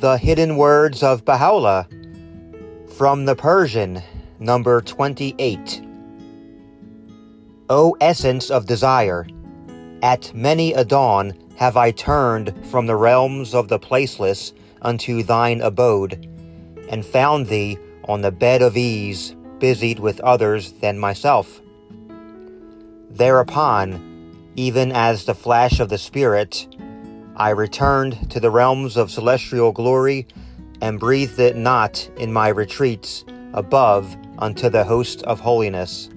The Hidden Words of Baha'u'llah from the Persian, number 28. O essence of desire, at many a dawn have I turned from the realms of the placeless unto thine abode, and found thee on the bed of ease, busied with others than myself. Thereupon, even as the flash of the Spirit, I returned to the realms of celestial glory and breathed it not in my retreats above unto the host of holiness.